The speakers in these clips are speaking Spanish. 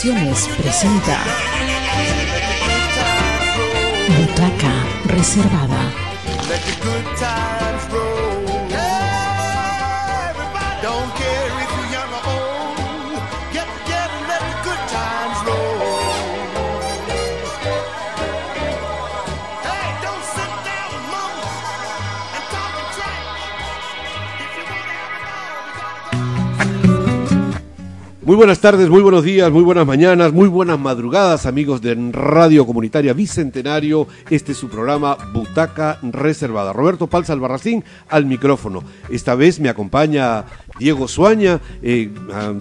Presenta Butaca Reservada. Muy buenas tardes, muy buenos días, muy buenas mañanas, muy buenas madrugadas, amigos de Radio Comunitaria Bicentenario. Este es su programa Butaca Reservada. Roberto Palza Albarracín al micrófono. Esta vez me acompaña Diego Suaña, eh,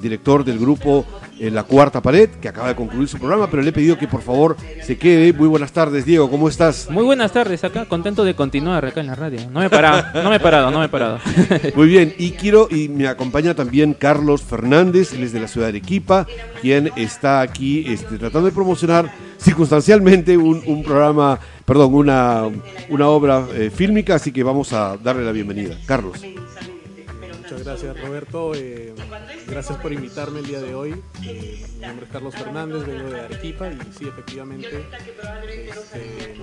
director del grupo eh, La Cuarta Pared, que acaba de concluir su programa, pero le he pedido que por favor se quede. Muy buenas tardes, Diego, ¿cómo estás? Muy buenas tardes acá, contento de continuar acá en la radio. No me he parado, no me he parado, no me he parado. Muy bien, y quiero, y me acompaña también Carlos Fernández, él es de la ciudad de Arequipa, quien está aquí este, tratando de promocionar circunstancialmente un, un programa, perdón, una, una obra eh, fílmica, así que vamos a darle la bienvenida. Carlos. Gracias Roberto, eh, gracias por invitarme el día de hoy. Eh, mi nombre es Carlos Fernández, vengo de Arequipa y sí, efectivamente, este,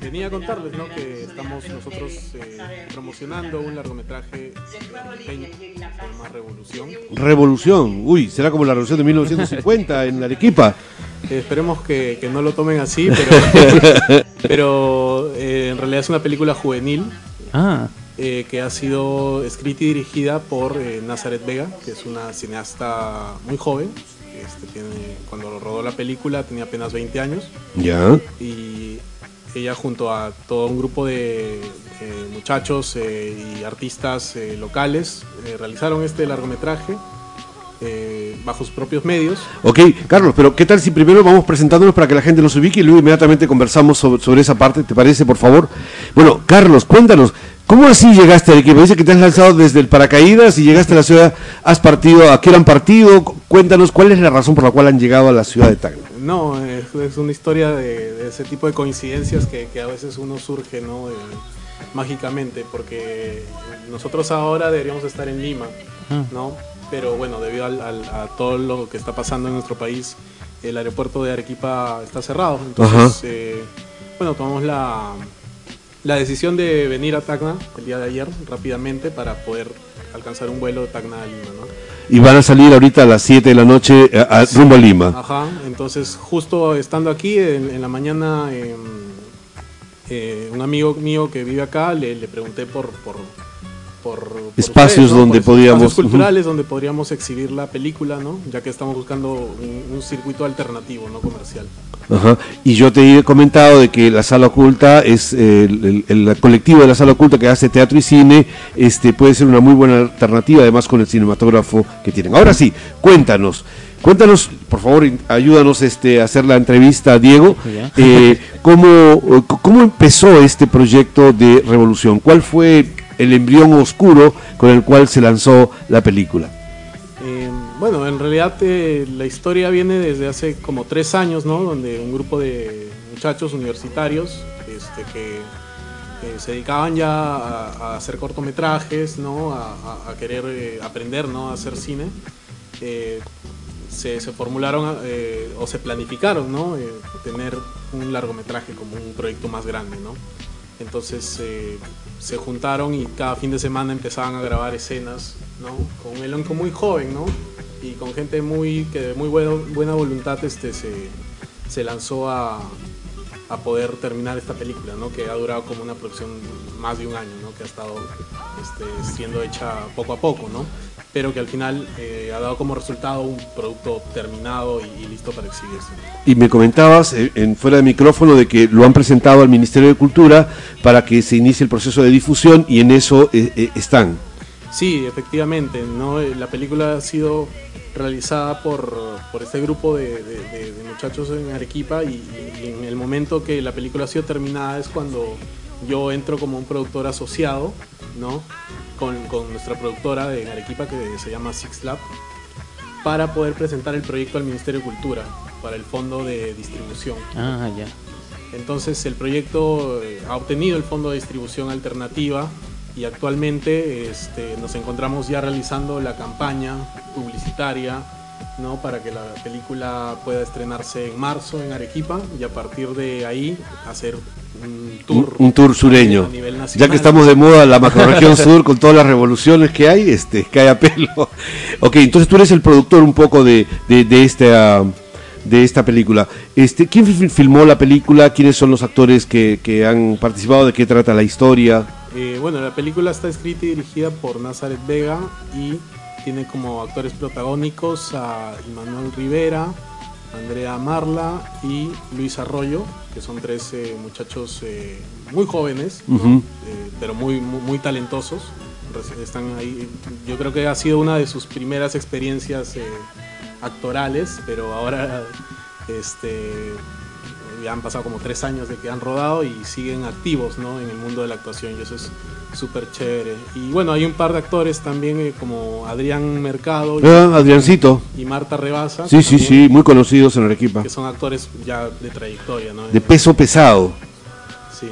venía a contarles ¿no? que estamos nosotros eh, promocionando un largometraje que se llama Revolución. Revolución, uy, será como la revolución de 1950 en Arequipa. Eh, esperemos que, que no lo tomen así, pero, pero eh, en realidad es una película juvenil Ah, eh, que ha sido escrita y dirigida por eh, Nazaret Vega, que es una cineasta muy joven. Este, tiene, cuando rodó la película tenía apenas 20 años Ya. y ella junto a todo un grupo de eh, muchachos eh, y artistas eh, locales eh, realizaron este largometraje eh, bajo sus propios medios. Ok, Carlos, pero ¿qué tal si primero vamos presentándonos para que la gente nos ubique y luego inmediatamente conversamos sobre, sobre esa parte? ¿Te parece, por favor? Bueno, Carlos, cuéntanos, ¿cómo así llegaste a Arequipa? Dice que te has lanzado desde el paracaídas y llegaste a la ciudad, has partido, ¿a qué hora han partido? Cu- Cuéntanos, ¿cuál es la razón por la cual han llegado a la ciudad de Tacna? No, es, es una historia de, de ese tipo de coincidencias que, que a veces uno surge ¿no? Eh, mágicamente, porque nosotros ahora deberíamos estar en Lima, Ah. ¿no? pero bueno, debido al- al- a todo lo que está pasando en nuestro país, el aeropuerto de Arequipa está cerrado. Entonces, eh, bueno, tomamos la, la decisión de venir a Tacna el día de ayer rápidamente para poder alcanzar un vuelo de Tacna a Lima. ¿no? Y van a salir ahorita a las 7 de la noche eh, a- rumbo a Lima. Ajá, entonces justo estando aquí en, en la mañana, eh, eh, un amigo mío que vive acá le, le pregunté por, por, por- por Espacios donde Por podíamos- espacios culturales donde podríamos exhibir la película, ¿no? Ya que estamos buscando un, un circuito alternativo, no comercial. Ajá. Y yo te he comentado de que la sala oculta es eh, el, el- el colectivo de la sala oculta que hace teatro y cine, este puede ser una muy buena alternativa, además con el cinematógrafo que tienen. Ahora sí, cuéntanos, cuéntanos, por favor, ayúdanos este, a hacer la entrevista a Diego. Eh, ¿cómo, ¿Cómo empezó este proyecto de Revolución? ¿Cuál fue el embrión oscuro con el cual se lanzó la película? Eh, bueno, en realidad eh, la historia viene desde hace como tres años, ¿no? Donde un grupo de muchachos universitarios este, que eh, se dedicaban ya a, a hacer cortometrajes, ¿no? A, a- a querer eh, aprender, ¿no? A hacer cine. eh, se, se formularon eh, o se planificaron, ¿no? Tener un largometraje como un proyecto más grande, ¿no? Entonces eh, se juntaron y cada fin de semana empezaban a grabar escenas, ¿no? Con un elenco muy joven, ¿no? Y con gente muy que de muy buena, buena voluntad este, se, se lanzó a, a poder terminar esta película, ¿no? Que ha durado como una producción más de un año, ¿no? Que ha estado este, siendo hecha poco a poco, ¿no? Pero que al final eh, ha dado como resultado un producto terminado y, y listo para exhibirse. Y me comentabas eh, en fuera de micrófono de que lo han presentado al Ministerio de Cultura para que se inicie el proceso de difusión y en eso eh, eh, están. Sí, efectivamente, ¿no? Eh, La película ha sido realizada por, por este grupo de, de- de- de muchachos en Arequipa y, y en el momento que la película ha sido terminada es cuando yo entro como un productor asociado, ¿no? Con, con nuestra productora de Arequipa que se llama Six Lab para poder presentar el proyecto al Ministerio de Cultura para el fondo de distribución. ah, ya. Entonces el proyecto eh, ha obtenido el fondo de distribución alternativa y actualmente este, nos encontramos ya realizando la campaña publicitaria ¿no? Para que la película pueda estrenarse en marzo en Arequipa y a partir de ahí hacer un tour. Un, un tour sureño. a nivel Ya que estamos de moda la macroregión sur con todas las revoluciones que hay, este, cae a pelo. Ok, entonces tú eres el productor un poco de, de, de esta de esta película. Este, ¿Quién fil- filmó la película? ¿Quiénes son los actores que, que han participado? ¿De qué trata la historia? Eh, bueno, la película está escrita y dirigida por Nazaret Vega y tiene como actores protagónicos a Immanuel Rivera, Andrea Marla y Luis Arroyo, que son tres eh, muchachos eh, muy jóvenes. Eh, pero muy, muy, muy talentosos. Están ahí. Yo creo que ha sido una de sus primeras experiencias actorales, pero ahora este, ya han pasado como tres años de que han rodado y siguen activos ¿no? en el mundo de la actuación y eso es súper chévere. Y bueno, hay un par de actores también eh, como Adrián Mercado y, Ah, Adriancito. y Marta Rebasa. Sí, sí, también- sí, muy conocidos en Arequipa. Que son actores ya de trayectoria, ¿no? De peso pesado. Sí.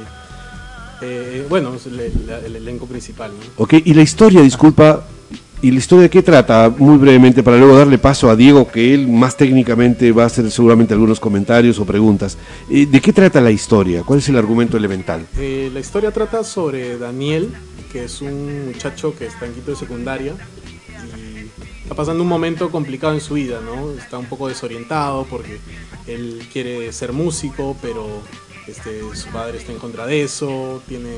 Eh, bueno, es el, el- el elenco principal, ¿no? Ok, y la historia, disculpa, ¿y la historia de qué trata? Muy brevemente, para luego darle paso a Diego, que él más técnicamente va a hacer seguramente algunos comentarios o preguntas. Eh, ¿De qué trata la historia? ¿Cuál es el argumento elemental? Eh, la historia trata sobre Daniel, que es un muchacho que está en quinto de secundaria y está pasando un momento complicado en su vida, ¿no? Está un poco desorientado porque él quiere ser músico, pero este, su padre está en contra de eso, tiene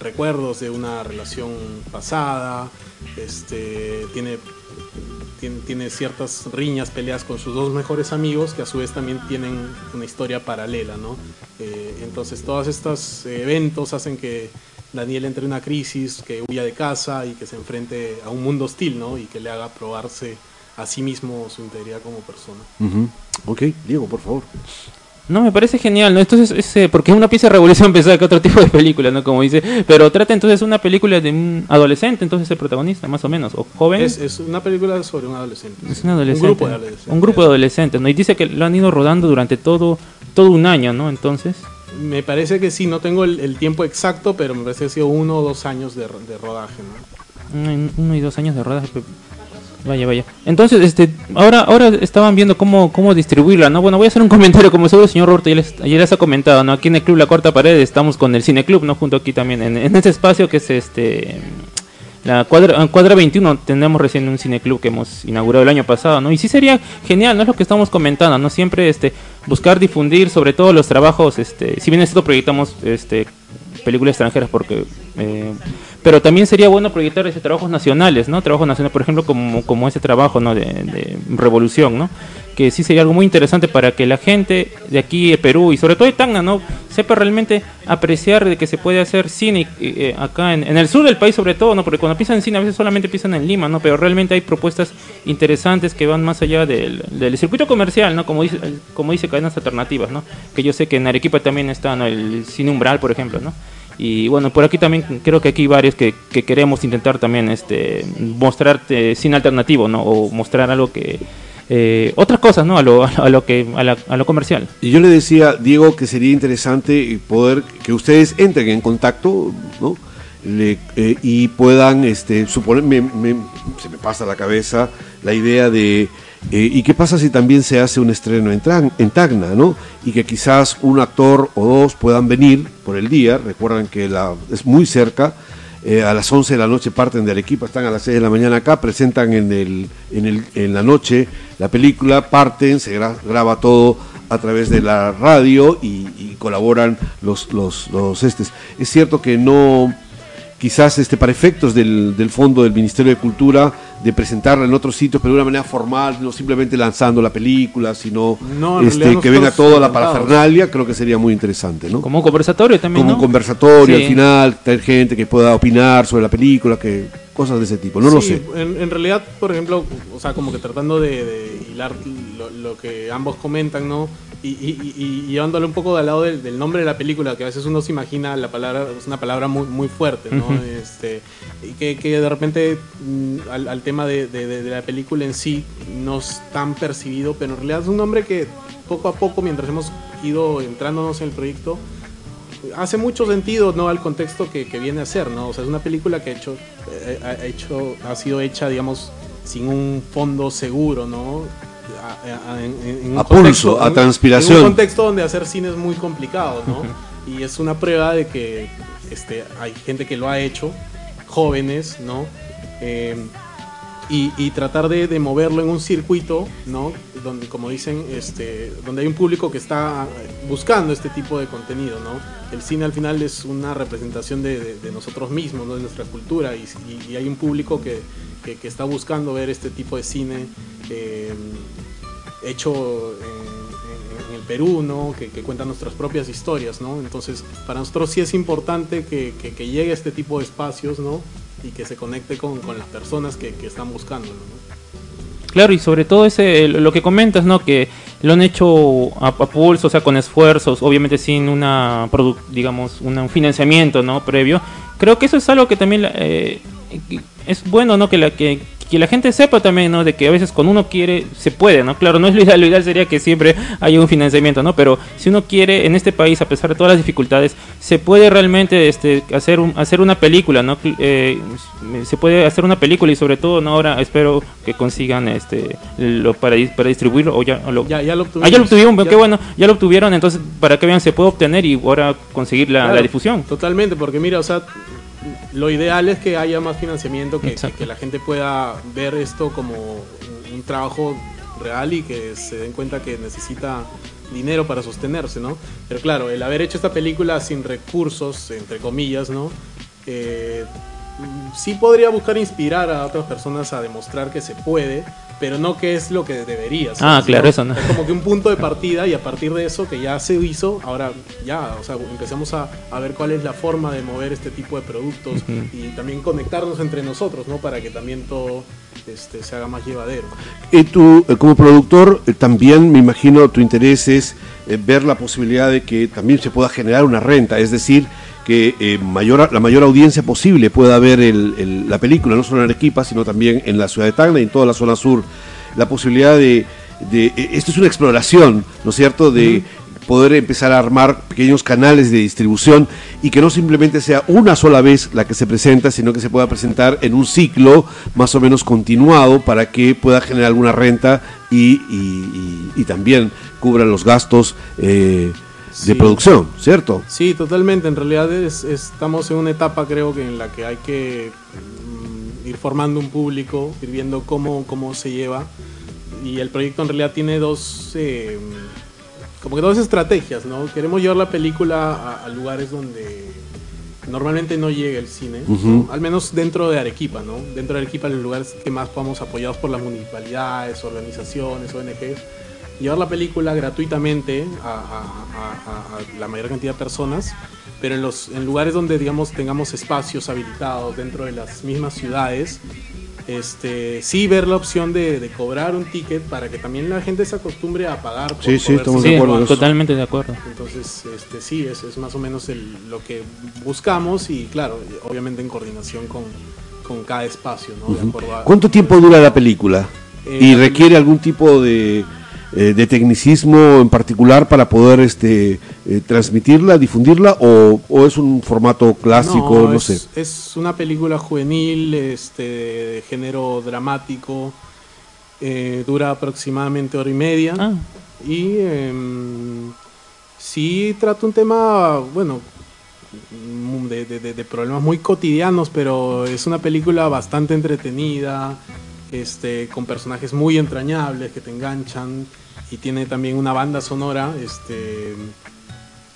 recuerdos de una relación pasada, este, tiene tiene, ciertas riñas, peleas con sus dos mejores amigos que a su vez también tienen una historia paralela, ¿no? Eh, entonces todos estos eventos hacen que Daniel entre en una crisis, que huya de casa y que se enfrente a un mundo hostil, ¿no? Y que le haga probarse a sí mismo su integridad como persona. Ujú. Ok, Diego, por favor. No, me parece genial, ¿no? Entonces, es, eh, porque es una pieza de revolución pensar que otro tipo de película, ¿no? Como dice, pero trata entonces una película de un adolescente, entonces el protagonista, más o menos, o joven. Es, es una película sobre un adolescente. Es un adolescente. Un grupo de adolescentes. Un grupo de adolescentes, ¿no? Y dice que lo han ido rodando durante todo, todo un año, ¿no? Entonces, Me parece que sí, no tengo el, el tiempo exacto, pero me parece que ha sido uno o dos años de, de rodaje, ¿no? uno, uno y dos años de rodaje. Vaya, vaya. Entonces, este, ahora, ahora estaban viendo cómo, cómo distribuirla, ¿no? Bueno, voy a hacer un comentario, como seguro el señor Roberto ya les, ya les ha comentado, ¿no? Aquí en el Club La Cuarta Pared estamos con el Cine Club, ¿no? Junto aquí también, en, en este espacio que es este... La cuadra, cuadra 21 tenemos recién un cineclub que hemos inaugurado el año pasado, ¿no? Y sí sería genial, ¿no? Es lo que estamos comentando, ¿no? Siempre este buscar difundir sobre todo los trabajos, este, si bien nosotros proyectamos este películas extranjeras porque eh, pero también sería bueno proyectar ese trabajos nacionales, ¿no? Trabajos nacionales, por ejemplo, como, como ese trabajo, ¿no? De, de revolución, ¿no? Que sí sería algo muy interesante para que la gente de aquí de Perú y sobre todo de Tacna, ¿no? Sepa realmente apreciar de que se puede hacer cine eh, acá en, en el sur del país sobre todo, ¿no? Porque cuando piensan en cine a veces solamente piensan en Lima, ¿no? Pero realmente hay propuestas interesantes que van más allá del, del circuito comercial, ¿no? Como dice, como dice Cadenas Alternativas, ¿no? Que yo sé que en Arequipa también está, ¿no? El cine umbral, por ejemplo, ¿no? Y bueno, por aquí también creo que aquí hay varios que, que queremos intentar también este mostrar eh, cine alternativo, ¿no? O mostrar algo que... eh, otras cosas, ¿no? A lo, a lo, que, a, la- a lo comercial. Y yo le decía, Diego, que sería interesante poder que ustedes entren en contacto, ¿no? Eh, y puedan, este, suponer, me- me- se me pasa a la cabeza la idea de, eh, ¿y qué pasa si también se hace un estreno en, en Tacna, ¿no? Y que quizás un actor o dos puedan venir por el día, recuerdan que es muy cerca, eh, a las 11 de la noche parten del equipo, están a las 6 de la mañana acá, presentan en, la noche la película, parten, se gra- graba todo a través de la radio y, y colaboran los, los, los estes. Es cierto que no, quizás este, para efectos del, del fondo del Ministerio de Cultura, de presentarla en otros sitios, pero de una manera formal, no simplemente lanzando la película, sino No, este, que venga toda la parafernalia, creo que sería muy interesante, ¿no? Como un conversatorio también, como ¿no? un conversatorio Sí. al final, tener gente que pueda opinar sobre la película, que cosas de ese tipo. No lo sé. En, en realidad, por ejemplo, o sea, como que tratando de, de hilar lo, lo que ambos comentan, ¿no? Y, y- y- llevándole un poco al lado del, del nombre de la película, que a veces uno se imagina la palabra, es una palabra muy, muy fuerte, ¿no? Este, y que, que de repente mm, al, al tema de, de- de- de la película en sí no es tan percibido, pero en realidad es un nombre que poco a poco, mientras hemos ido entrándonos en el proyecto, hace mucho sentido no al contexto que, que viene a ser no o sea es una película que ha hecho, eh, ha hecho ha sido hecha digamos sin un fondo seguro, ¿no? A, a- en- A pulso, a transpiración. En un contexto donde hacer cine es muy complicado, ¿no? Y es una prueba de que este, hay gente que lo ha hecho, jóvenes, ¿no? Eh, y, y tratar de, de moverlo en un circuito, ¿no? Donde, como dicen, este, donde hay un público que está buscando este tipo de contenido, ¿no? El cine al final es una representación de, de- de nosotros mismos, ¿no? De nuestra cultura y, y- y hay un público que, que- que está buscando ver este tipo de cine eh, hecho en, en- en el Perú, ¿no? Que, que cuenta nuestras propias historias, ¿no? Entonces, para nosotros sí es importante que, que- llegue a este tipo de espacios, ¿no? Y que se conecte con, con las personas que, que están buscándolo. Claro, y sobre todo ese lo que comentas, ¿no? Que lo han hecho a, pulso, o sea, con esfuerzos, obviamente sin una, digamos, un financiamiento, ¿no? Previo. Creo que eso es algo que también eh, es bueno, ¿no? Que la que, que la gente sepa también, ¿no? De que a veces cuando uno quiere se puede, ¿no? Claro, no es lo ideal, lo ideal sería que siempre haya un financiamiento, ¿no? Pero si uno quiere en este país, a pesar de todas las dificultades, se puede realmente este, hacer un, hacer una película, ¿no? Eh, se puede hacer una película y sobre todo, ¿no? Ahora espero que consigan este lo para, para distribuirlo o ya o lo, Ya, ya lo Ah, obtuvimos. ya lo obtuvieron, Ya- qué bueno, ya lo obtuvieron, entonces para que vean se puede obtener y ahora conseguir la, Claro, la difusión. Totalmente, porque mira, o sea, lo ideal es que haya más financiamiento, que, que- Exacto. que la gente pueda ver esto como un, un trabajo real y que se den cuenta que necesita dinero para sostenerse, ¿no? Pero claro, el haber hecho esta película sin recursos, entre comillas, ¿no? Eh, sí podría buscar inspirar a otras personas a demostrar que se puede, pero no que es lo que debería Ah, claro, eso no. Es como que un punto de partida y a partir de eso que ya se hizo, ahora ya, o sea, empecemos a, a ver cuál es la forma de mover este tipo de productos y también conectarnos entre nosotros, ¿no? Para que también todo este, se haga más llevadero. Y tú, eh, como productor, eh, también me imagino tu interés es eh, ver la posibilidad de que también se pueda generar una renta, es decir, que eh, mayor, la mayor audiencia posible pueda ver el- el- la película, no solo en Arequipa, sino también en la ciudad de Tacna y en toda la zona sur. La posibilidad de, de- eh, esto es una exploración, ¿no es cierto?, de poder empezar a armar pequeños canales de distribución y que no simplemente sea una sola vez la que se presenta, sino que se pueda presentar en un ciclo más o menos continuado para que pueda generar alguna renta y, y- y- y también cubra los gastos eh, de Sí. producción, ¿cierto? Sí, totalmente. En realidad es- estamos en una etapa, creo que en la que hay que mm, ir formando un público, ir viendo cómo, cómo se lleva. Y el proyecto en realidad tiene dos, eh, como que dos estrategias, ¿no? Queremos llevar la película a, a lugares donde normalmente no llega el cine, ¿no? Ujú. al menos dentro de Arequipa, ¿no? Dentro de Arequipa, en los lugares que más podamos apoyados por las municipalidades, organizaciones, ONGs, llevar la película gratuitamente a, a- a- a- a la mayor cantidad de personas, pero en, los, en lugares donde digamos tengamos espacios habilitados dentro de las mismas ciudades, este, sí ver la opción de, de cobrar un ticket para que también la gente se acostumbre a pagar. por Sí, sí, estamos de acuerdo totalmente de acuerdo. entonces, este, sí, es, es más o menos el- lo que buscamos y claro, obviamente en coordinación con, con cada espacio, ¿no? De acuerdo a- ¿Cuánto tiempo dura la película? Eh, ¿Y requiere algún tipo de, eh, de tecnicismo en particular para poder este, eh, transmitirla, difundirla? O, o es un formato clásico? No, es, sé. Es una película juvenil, este, de género dramático, eh, dura aproximadamente hora y media. Ah, Y em, sí trata un tema, bueno, mm, de- de problemas muy cotidianos, pero es una película bastante entretenida, este, con personajes muy entrañables que te enganchan y tiene también una banda sonora, este,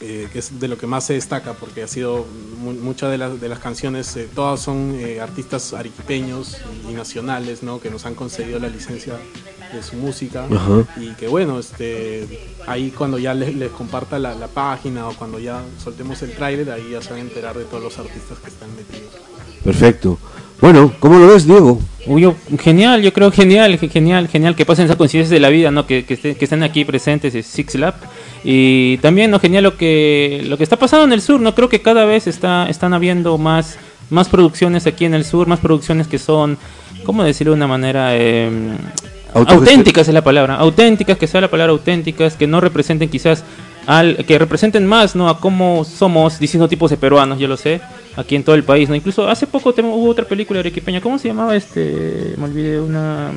eh, que es de lo que más se destaca, porque ha sido mu- muchas de, las de las canciones, eh, todas son eh, artistas arequipeños y, y nacionales, ¿no? que nos han concedido la licencia de su música Ajá. y que bueno, este, ahí cuando ya les, les comparta la, la página o cuando ya soltemos el tráiler, ahí ya se van a enterar de todos los artistas que están metidos. Perfecto. Bueno, ¿cómo lo ves, Diego? Uy, genial, yo creo genial, ge- genial, genial que pasen esas coincidencias de la vida, ¿no? Que, que, esté- que estén aquí presentes es Six Lab. Y también, ¿no? Genial lo que, lo que está pasando en el sur, ¿no? Creo que cada vez está, están habiendo más, más producciones aquí en el sur, más producciones que son, ¿cómo decirlo de una manera? Autorrespe- auténticas es la palabra, auténticas, que sea la palabra auténticas, que no representen quizás al que representen más, ¿no? A cómo somos distintos tipos de peruanos, yo lo sé, aquí en todo el país, ¿no? Incluso hace poco hubo otra película arequipeña, ¿cómo se llamaba este? Me olvidé una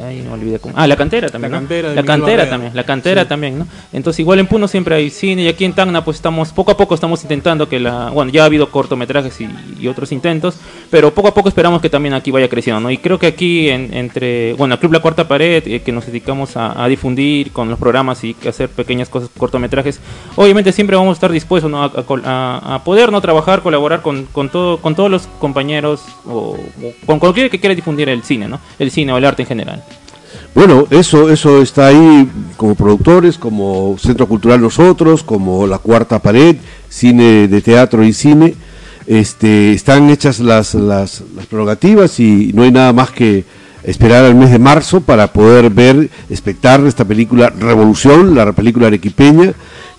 Ay, no me olvidé cómo. Ah, la cantera también. La ¿no? Cantera de La Miguel cantera Barreda. también. La cantera Sí. también, ¿no? Entonces, igual en Puno siempre hay cine y aquí en Tacna, pues estamos, poco a poco estamos intentando que la. Bueno, ya ha habido cortometrajes y, y otros intentos, pero poco a poco esperamos que también aquí vaya creciendo, ¿no? Y creo que aquí, en- entre. Bueno, el Club La Cuarta Pared, eh, que nos dedicamos a, a difundir con los programas y hacer pequeñas cosas, cortometrajes, obviamente siempre vamos a estar dispuestos, ¿no? A, poder, ¿no? Trabajar, colaborar con, con, todo, con todos los compañeros o, o con cualquiera que quiera difundir el cine, ¿no? El cine o el arte en general. Bueno, eso, eso está ahí como productores, como Centro Cultural Nosotros, como La Cuarta Pared, cine de teatro y cine. Este, están hechas las, las, las prerrogativas y no hay nada más que esperar al mes de marzo para poder ver, espectar esta película Revolución, la película arequipeña,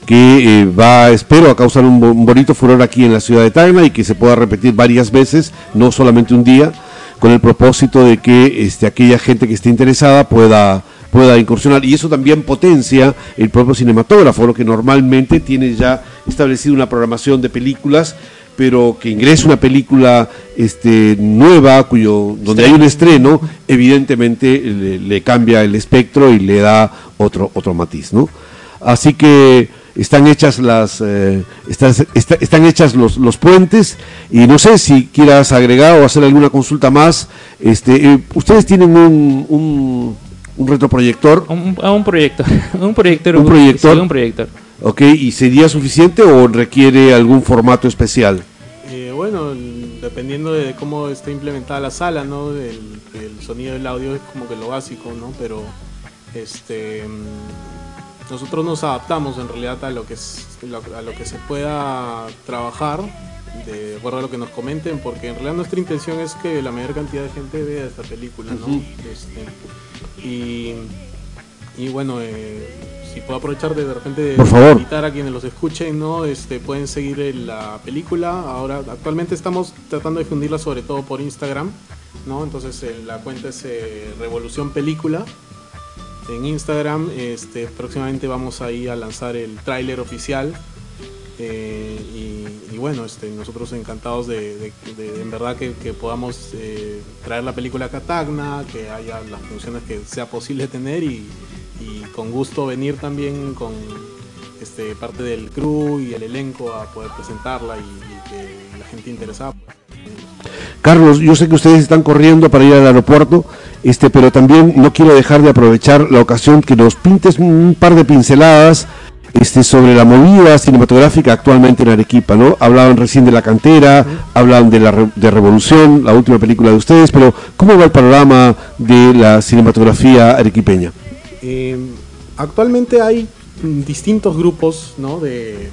que eh, va, espero, a causar un, bo- un bonito furor aquí en la ciudad de Tacna y que se pueda repetir varias veces, no solamente un día con el propósito de que este, aquella gente que esté interesada pueda, pueda incursionar. Y eso también potencia el propio cinematógrafo, lo que normalmente tiene ya establecido una programación de películas, pero que ingrese una película este, nueva, cuyo, donde hay un estreno, evidentemente le, le cambia el espectro y le da otro, otro matiz. ¿no? Así que están hechas las eh, están, está- están hechas los, los puentes y no sé si quieras agregar o hacer alguna consulta más este eh, ustedes tienen un, un, un retroproyector Un, a un proyector. un proyector. ¿Un proyector? sí, un proyector. ok y sería suficiente o requiere algún formato especial Eh, bueno, dependiendo de cómo esté implementada la sala, ¿no? El, el sonido del audio es como que lo básico, ¿no? Pero este nosotros nos adaptamos en realidad a lo que es a lo que se pueda trabajar de acuerdo a lo que nos comenten, porque en realidad nuestra intención es que la mayor cantidad de gente vea esta película, ¿no? Este, y, y bueno, eh, si puedo aprovechar de, de repente de Por favor. invitar a quienes los escuchen, ¿no? Este, pueden seguir la película. Ahora, actualmente estamos tratando de difundirla sobre todo por Instagram, ¿no? Entonces eh, la cuenta es eh, Revolución Película en Instagram. Este, próximamente vamos ahí a lanzar el tráiler oficial. Eh, y, bueno, este, nosotros encantados de, en verdad que, podamos eh, traer la película a Catagna, que haya las funciones que sea posible tener y, con gusto venir también con este, parte del crew y el elenco a poder presentarla y, y que la gente interesada. Carlos, yo sé que ustedes están corriendo para ir al aeropuerto, este, pero también no quiero dejar de aprovechar la ocasión que nos pintes un par de pinceladas este, sobre la movida cinematográfica actualmente en Arequipa, ¿no? Hablaban recién de La Cantera, hablaban de la de Revolución, la última película de ustedes, pero ¿cómo va el panorama de la cinematografía arequipeña? Eh, actualmente hay distintos grupos ¿no? de,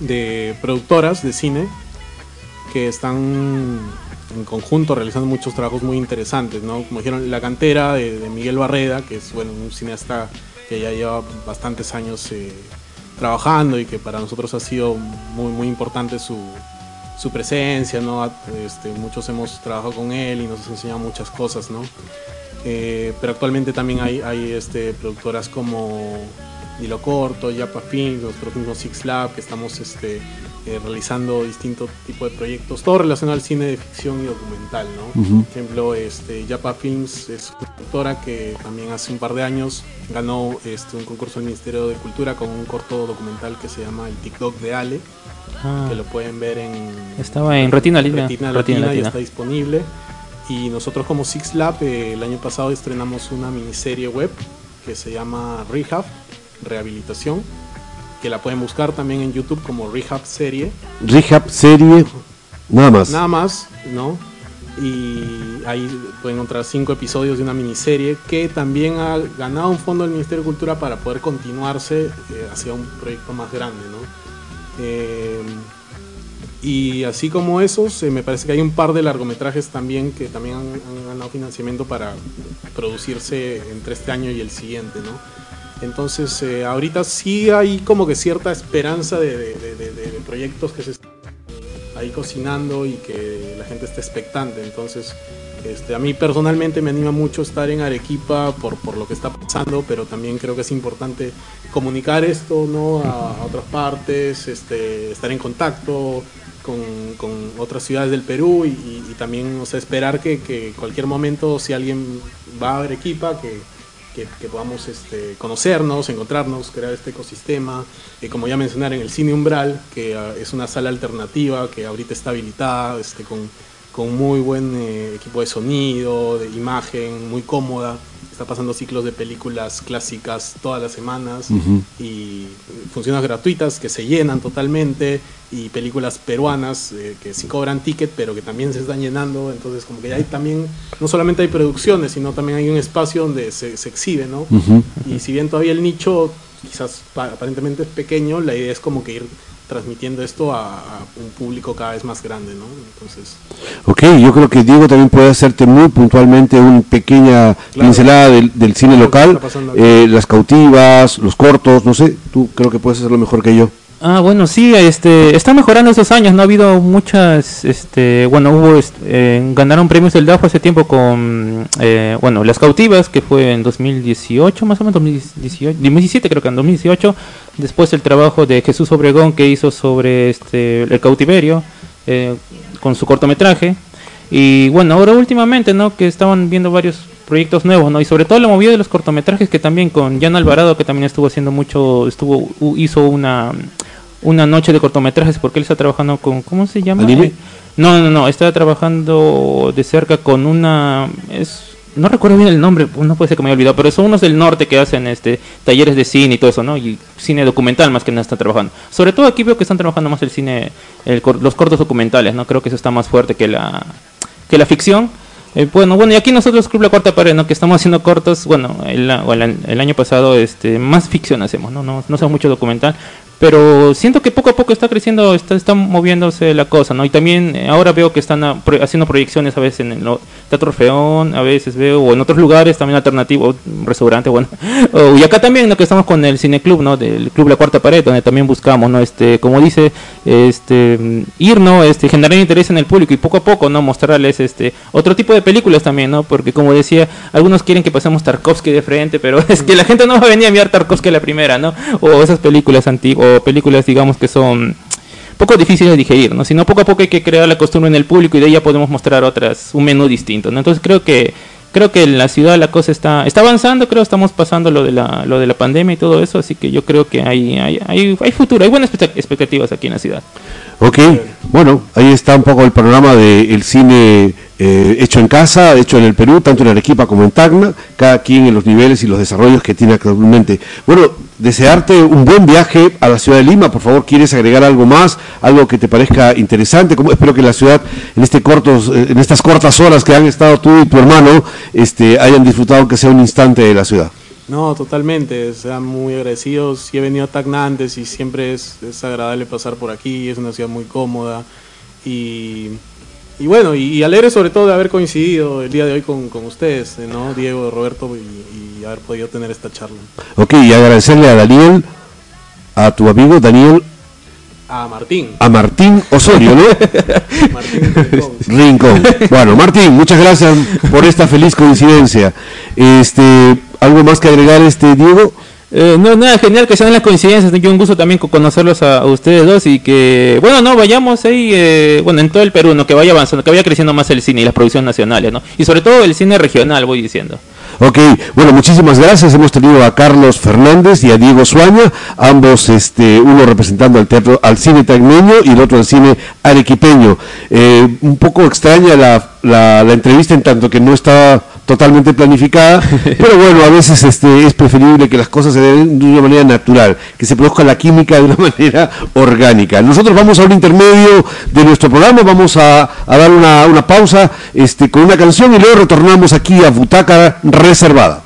de productoras de cine que están en conjunto realizando muchos trabajos muy interesantes, ¿no? Como dijeron, La Cantera de, Miguel Barreda, que es bueno, un cineasta que ya lleva bastantes años eh, trabajando y que para nosotros ha sido muy, muy importante su, su presencia, ¿no? Este, muchos hemos trabajado con él y nos ha enseñado muchas cosas, ¿no? Eh, pero actualmente también hay, hay este, productoras como Hilo Corto, Yapa Films, nosotros mismos Six Lab, que estamos este, eh, realizando distintos tipos de proyectos, todo relacionado al cine de ficción y documental. ¿no? Por ejemplo, este, Yapa Films es una productora que también hace un par de años ganó este, un concurso del Ministerio de Cultura con un corto documental que se llama El TikTok de Ale, Ah, que lo pueden ver en estaba en Retina Latina. Retina Retina Latina Latina. está disponible. Y nosotros como Six Lab eh, el año pasado estrenamos una miniserie web que se llama Rehab, Rehabilitación, que la pueden buscar también en YouTube como Rehab Serie. Rehab, serie, nada más. Nada más, ¿no? Y ahí pueden encontrar cinco episodios de una miniserie que también ha ganado un fondo del Ministerio de Cultura para poder continuarse eh, hacia un proyecto más grande, ¿no? Eh, y así como esos, eh, me parece que hay un par de largometrajes también que también han, han ganado financiamiento para producirse entre este año y el siguiente, ¿no? Entonces, eh, ahorita sí hay como que cierta esperanza de, proyectos que se están ahí cocinando y que la gente esté expectante. Entonces, Este, a mí personalmente me anima mucho estar en Arequipa por, lo que está pasando, pero también creo que es importante comunicar esto ¿no? a, otras partes, este, estar en contacto con, otras ciudades del Perú y, también esperar que, que cualquier momento si alguien va a Arequipa, que, que, podamos este, conocernos, encontrarnos, crear este ecosistema. Eh, como ya mencionaron, el Cine Umbral, que ah, es una sala alternativa que ahorita está habilitada este, con, con muy buen eh, equipo de sonido, de imagen, muy cómoda. Está pasando ciclos de películas clásicas todas las semanas y funciones gratuitas que se llenan totalmente y películas peruanas eh, que sí cobran ticket pero que también se están llenando. Entonces como que hay también no solamente hay producciones sino también hay un espacio donde se, se exhibe no y si bien todavía el nicho quizás pa- aparentemente es pequeño la idea es como que ir transmitiendo esto a, a un público cada vez más grande no entonces Ok, yo creo que Diego también puede hacerte muy puntualmente una pequeña pincelada del, del cine Claro, ¿qué local, eh, las cautivas, los cortos, no sé, tú creo que puedes hacerlo mejor que yo. Ah, bueno, sí, este, está mejorando estos años, no ha habido muchas, este, bueno, hubo, este, eh, ganaron premios del DAFO hace tiempo con, eh, bueno, Las Cautivas, que fue en 2018, más o menos, 2018, 2017 creo que en 2018, después el trabajo de Jesús Obregón que hizo sobre, este, el cautiverio, eh, con su cortometraje, y bueno, ahora últimamente, ¿no? Que estaban viendo varios proyectos nuevos, ¿no? Y sobre todo la movida de los cortometrajes que también con Jan Alvarado, que también estuvo haciendo mucho, estuvo, hizo una, una noche de cortometrajes porque él está trabajando con, ¿cómo se llama? No, no, no, está trabajando de cerca con una, es, no recuerdo bien el nombre, no puede ser que me haya olvidado, pero son unos del norte que hacen este talleres de cine y todo eso, ¿no? Y cine documental más que nada están trabajando. Sobre todo aquí veo que están trabajando más el cine, el los cortos documentales, ¿no? Creo que eso está más fuerte que la, que la ficción. Eh, bueno, bueno, y aquí nosotros Club La Cuarta Pared, ¿no? Que estamos haciendo cortos, bueno, el, el, el año pasado, este, más ficción hacemos, ¿no? No, no hacemos mucho documental, pero siento que poco a poco está creciendo, está, está moviéndose la cosa, ¿no? Y también eh, ahora veo que están haciendo proyecciones a veces en el Teatro Orfeón, a veces veo, o en otros lugares también alternativos, un restaurante, bueno. O- y acá también, ¿no? Que estamos con el Cineclub, ¿no? Del Club La Cuarta Pared, donde también buscamos, ¿no? Este, como dice, este, ir, ¿no? Este, generar interés en el público y poco a poco, ¿no? Mostrarles, este, otro tipo de películas también, ¿no? Porque como decía, algunos quieren que pasemos Tarkovsky de frente, pero es que la gente no va a venir a mirar Tarkovsky la primera, ¿no? O esas películas antiguas, películas, digamos, que son poco difíciles de digerir, ¿no? Sino poco a poco hay que crear la costumbre en el público y de ahí ya podemos mostrar otras, un menú distinto, ¿no? Entonces creo que creo que en la ciudad la cosa está está avanzando, creo estamos pasando lo de la lo de la pandemia y todo eso, así que yo creo que hay hay, hay, hay futuro, hay buenas expect- expectativas aquí en la ciudad. Ok, bueno, ahí está un poco el panorama del cine eh, hecho en casa, hecho en el Perú, tanto en Arequipa como en Tacna, cada quien en los niveles y los desarrollos que tiene actualmente. Bueno, desearte un buen viaje a la ciudad de Lima, por favor, ¿quieres agregar algo más? Algo que te parezca interesante, como espero que la ciudad en este cortos, eh, en estas cortas horas que han estado tú y tu hermano, este, hayan disfrutado que sea un instante de la ciudad. No, totalmente. Sean muy agradecidos. Sí he venido a Tacna antes y siempre es, es agradable pasar por aquí. Es una ciudad muy cómoda. Y, y bueno, y, alegre sobre todo de haber coincidido el día de hoy con, con ustedes, eh, ¿no? Diego, Roberto, y, y haber podido tener esta charla. Ok, y agradecerle a Daniel, a tu amigo Daniel, A Martín. a Martín Osorio, ¿no? Martín Rincón. Rincón. Bueno, Martín, muchas gracias por esta feliz coincidencia. Este, ¿algo más que agregar, este Diego? Eh, no, nada, genial que sean las coincidencias. Yo un gusto también co- conocerlos a, a ustedes dos y que, bueno, no, vayamos ahí, eh, bueno, en todo el Perú, ¿no? Que vaya avanzando, que vaya creciendo más el cine y las producciones nacionales, ¿no? Y sobre todo el cine regional, voy diciendo. Ok, bueno, muchísimas gracias. Hemos tenido a Carlos Fernández y a Diego Suaña, ambos, este, uno representando al teatro, al cine tagneño y el otro al cine arequipeño. Eh, un poco extraña la, la, la entrevista en tanto que no está totalmente planificada, pero bueno, a veces este, es preferible que las cosas se den de una manera natural, que se produzca la química de una manera orgánica. Nosotros vamos a un intermedio de nuestro programa, vamos a, a dar una, una pausa este, con una canción y luego retornamos aquí a Butaca Reservada.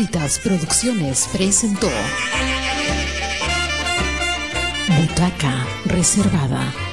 Fritas Producciones presentó Butaca Reservada.